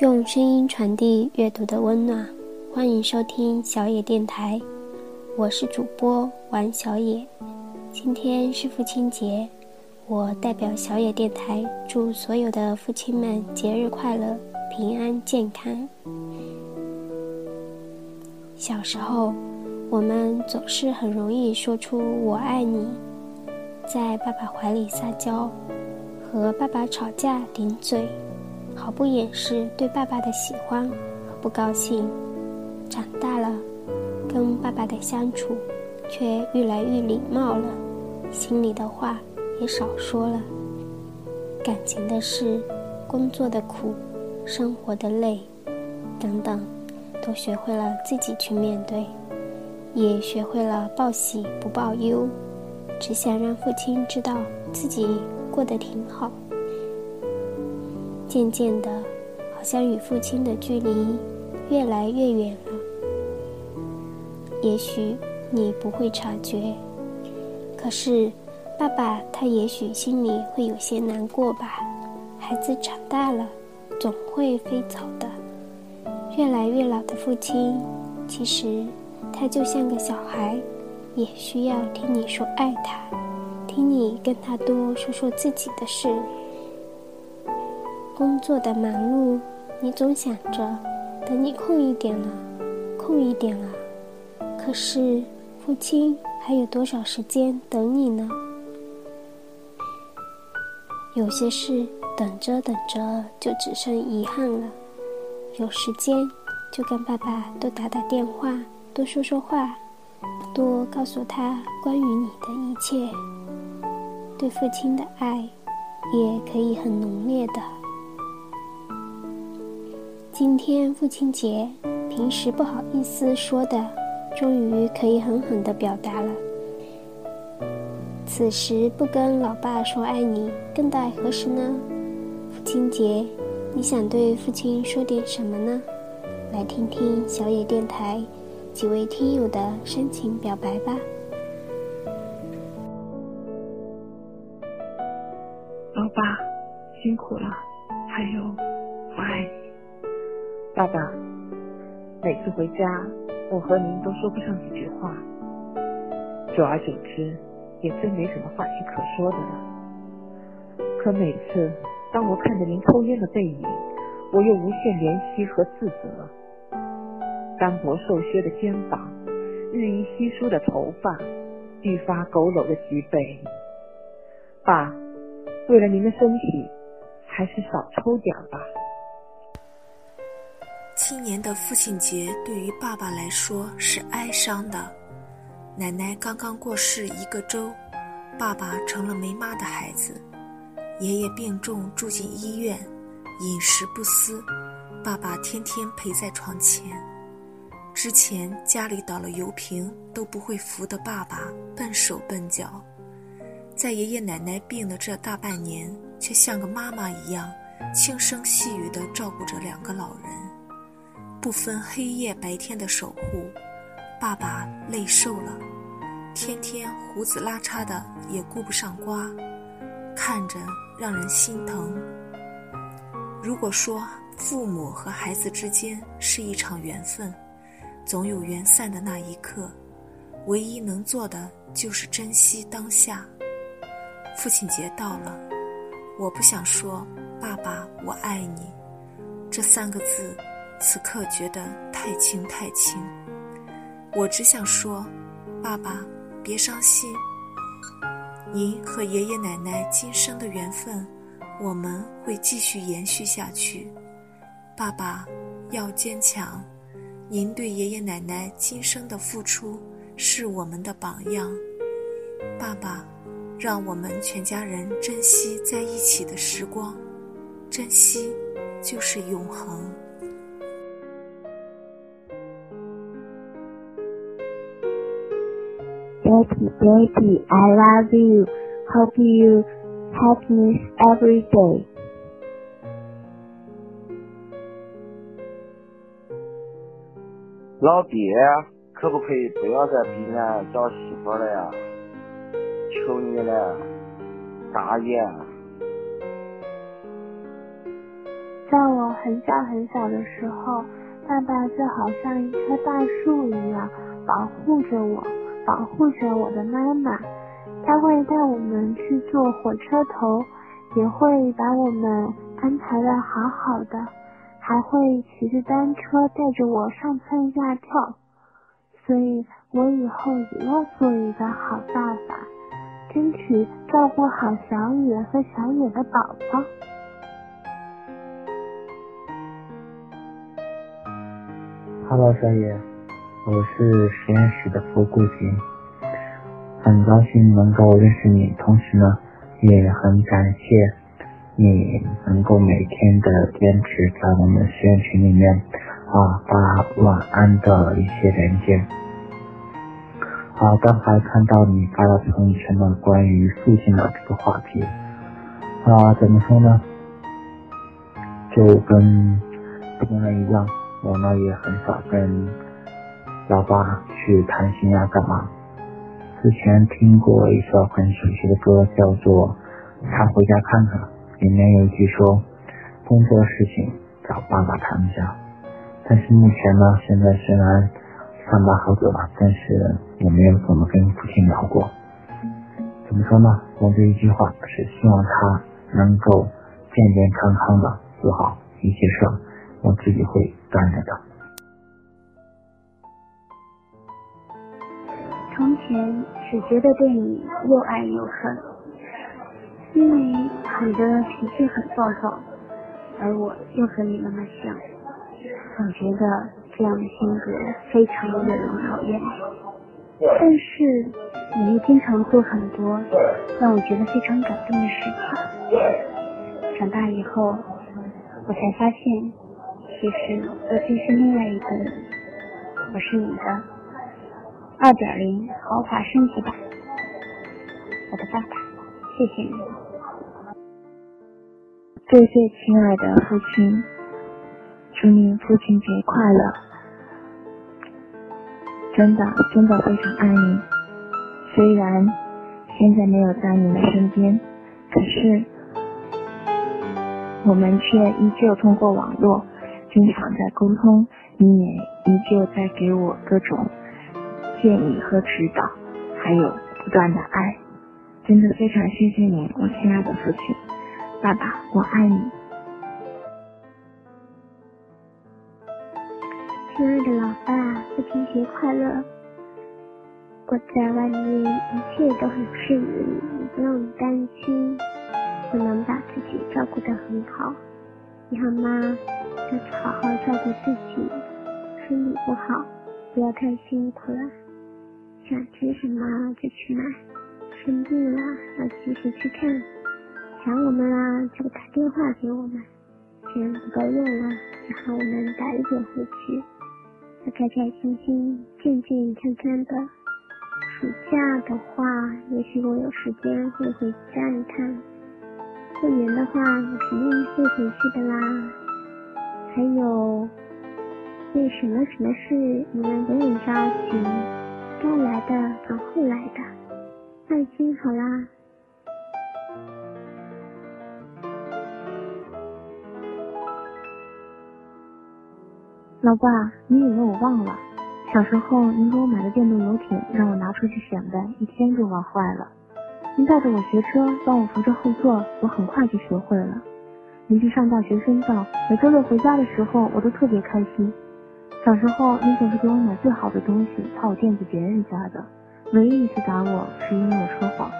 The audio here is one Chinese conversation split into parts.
用声音传递阅读的温暖，欢迎收听小野电台，我是主播王小野。今天是父亲节，我代表小野电台祝所有的父亲们节日快乐、平安健康。小时候，我们总是很容易说出“我爱你”，在爸爸怀里撒娇，和爸爸吵架顶嘴。不掩饰对爸爸的喜欢和不高兴。长大了，跟爸爸的相处却越来越礼貌了，心里的话也少说了。感情的事、工作的苦、生活的累等等，都学会了自己去面对，也学会了报喜不报忧，只想让父亲知道自己过得挺好。渐渐的，好像与父亲的距离越来越远了。也许你不会察觉，可是爸爸他也许心里会有些难过吧。孩子长大了，总会飞走的。越来越老的父亲，其实他就像个小孩，也需要听你说爱他，听你跟他多说说自己的事。工作的忙碌，你总想着等你空一点了，空一点了。可是父亲还有多少时间等你呢？有些事等着等着就只剩遗憾了。有时间就跟爸爸多打打电话，多说说话，多告诉他关于你的一切。对父亲的爱也可以很浓烈的。今天父亲节，平时不好意思说的，终于可以狠狠的表达了。此时不跟老爸说爱你，更待何时呢？父亲节，你想对父亲说点什么呢？来听听小野电台几位听友的深情表白吧。老爸，辛苦了，还有，我爱你。爸爸，每次回家，我和您都说不上几句话，久而久之，也真没什么话题可说的了。可每次当我看着您抽烟的背影，我又无限怜惜和自责。单薄瘦削的肩膀，日益稀疏的头发，愈发佝偻的脊背。爸，为了您的身体，还是少抽点吧。今年的父亲节对于爸爸来说是哀伤的，奶奶刚刚过世一个周，爸爸成了没妈的孩子，爷爷病重住进医院，饮食不思，爸爸天天陪在床前。之前家里倒了油瓶都不会扶的爸爸笨手笨脚，在爷爷奶奶病的这大半年，却像个妈妈一样轻声细语地照顾着两个老人。不分黑夜白天的守护，爸爸累瘦了，天天胡子拉碴的也顾不上刮，看着让人心疼。如果说父母和孩子之间是一场缘分，总有缘散的那一刻，唯一能做的就是珍惜当下。父亲节到了，我不想说“爸爸，我爱你”这三个字。此刻觉得太轻太轻，我只想说，爸爸别伤心。您和爷爷奶奶今生的缘分，我们会继续延续下去。爸爸要坚强，您对爷爷奶奶今生的付出是我们的榜样。爸爸，让我们全家人珍惜在一起的时光，珍惜就是永恒。Baby, baby, I love you. Hope you happiness every day. 老爹，可不可以不要再逼俺找媳妇了呀？求你了，大爷。在我很小很小的时候，爸爸就好像一棵大树一样保护着我，保护着我的妈妈。他会带我们去坐火车头，也会把我们安排的好好的，还会骑着单车带着我上蹿下跳。所以我以后也要做一个好爸爸，争取照顾好小野和小野的宝宝。Hello，小野，我是实验室的付顾平，很高兴能够认识你，同时呢，也很感谢你能够每天的坚持在我们实验群里面啊发晚安的一些连接。啊，刚才看到你发了朋友圈的关于父亲的这个话题啊，怎么说呢？就跟别人一样。我呢也很少跟老爸去谈心啊，干嘛？之前听过一首很熟悉的歌，叫做《他回家看看》，里面有一句说：“工作事情找爸爸谈一下。”但是目前呢，现在虽然上班好久了，但是也没有怎么跟父亲聊过。怎么说呢？我这一句话是希望他能够健健康康的做好一切事，我自己会。干着的。前只觉得对你又爱又恨，因为你的脾气很暴躁，而我又和你那么像，总觉得这样的性格非常惹人讨厌。但是你又经常做很多让我觉得非常感动的事情。长大以后，我才发现。其实我就是另外一个人，我是你的二点零豪华升级版，我的爸爸，谢谢你，最最亲爱的父亲，祝您父亲节快乐！真的真的非常爱你，虽然现在没有在你的身边，可是我们却依旧通过网络。经常在沟通，你也依旧在给我各种建议和指导，还有不断的爱，真的非常谢谢你，我亲爱的父亲，爸爸，我爱你。亲爱的老爸，父亲节快乐！我在外面一切都很顺利，你不用担心，我能把自己照顾得很好。你好吗？要好好照顾自己，身体不好，不要太辛苦了。想吃什么就去买，生病了要及时去看。想我们啦就打电话给我们，钱不够用了就喊我们打一点回去。要开开心心、健健康康的。暑假的话，也许我有时间会回家一趟。过年的话，我肯定会回去的啦。还有，为什么什么事你们不用着急？该来的总会来的，放心好啦。老爸，你以为我忘了？小时候您给我买的电动游艇，让我拿出去显摆，一天就玩坏了。您带着我学车，帮我扶着后座，我很快就学会了。您去上大学深造，每周六回家的时候，我都特别开心。小时候，您总是给我买最好的东西，怕我惦记别人家的。唯一一次打我，是因为我说谎。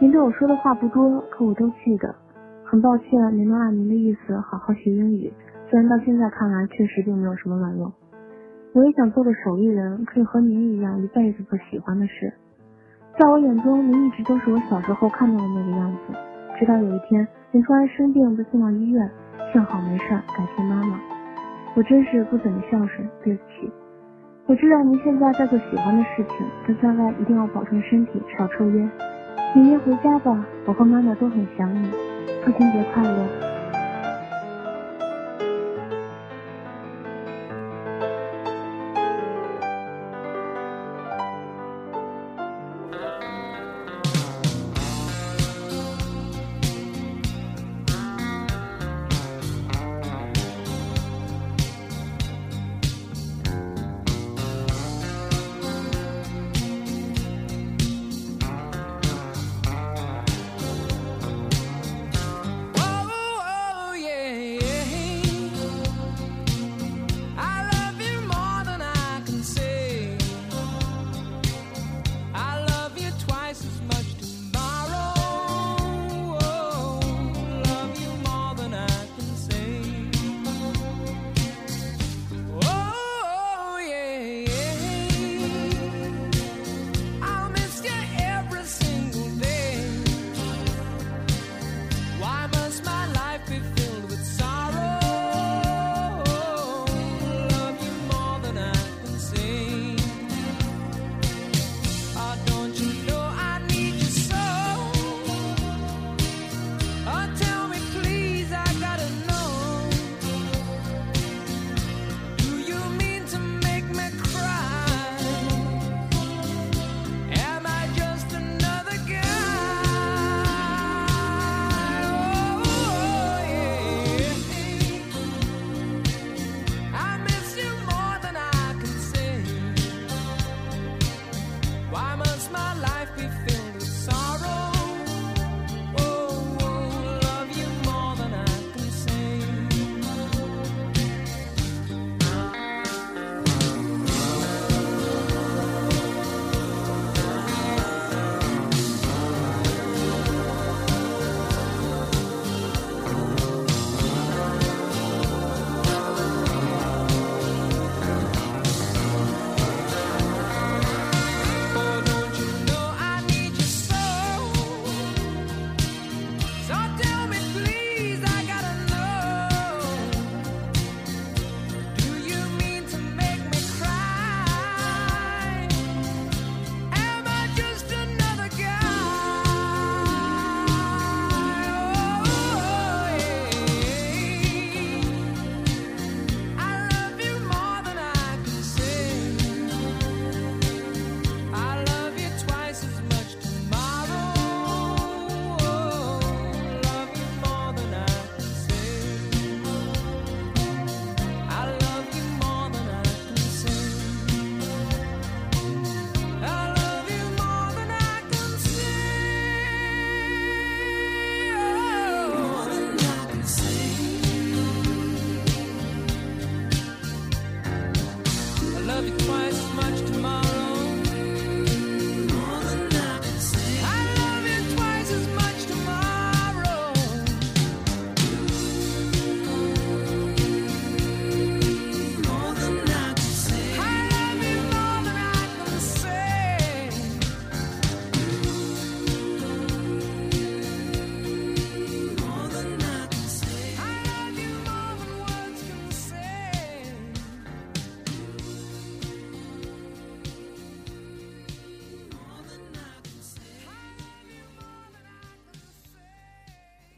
您对我说的话不多，可我都记得。很抱歉，没能按您的意思好好学英语，虽然到现在看来确实并没有什么卵用。我也想做个手艺人，可以和您一样一辈子做喜欢的事。在我眼中，您一直都是我小时候看到的那个样子。直到有一天，您突然生病被送到医院，幸好没事，感谢妈妈。我真是不怎么孝顺，对不起。我知道您现在在做喜欢的事情，但在外一定要保重身体，少抽烟。明天回家吧，我和妈妈都很想你。父亲节快乐。much, much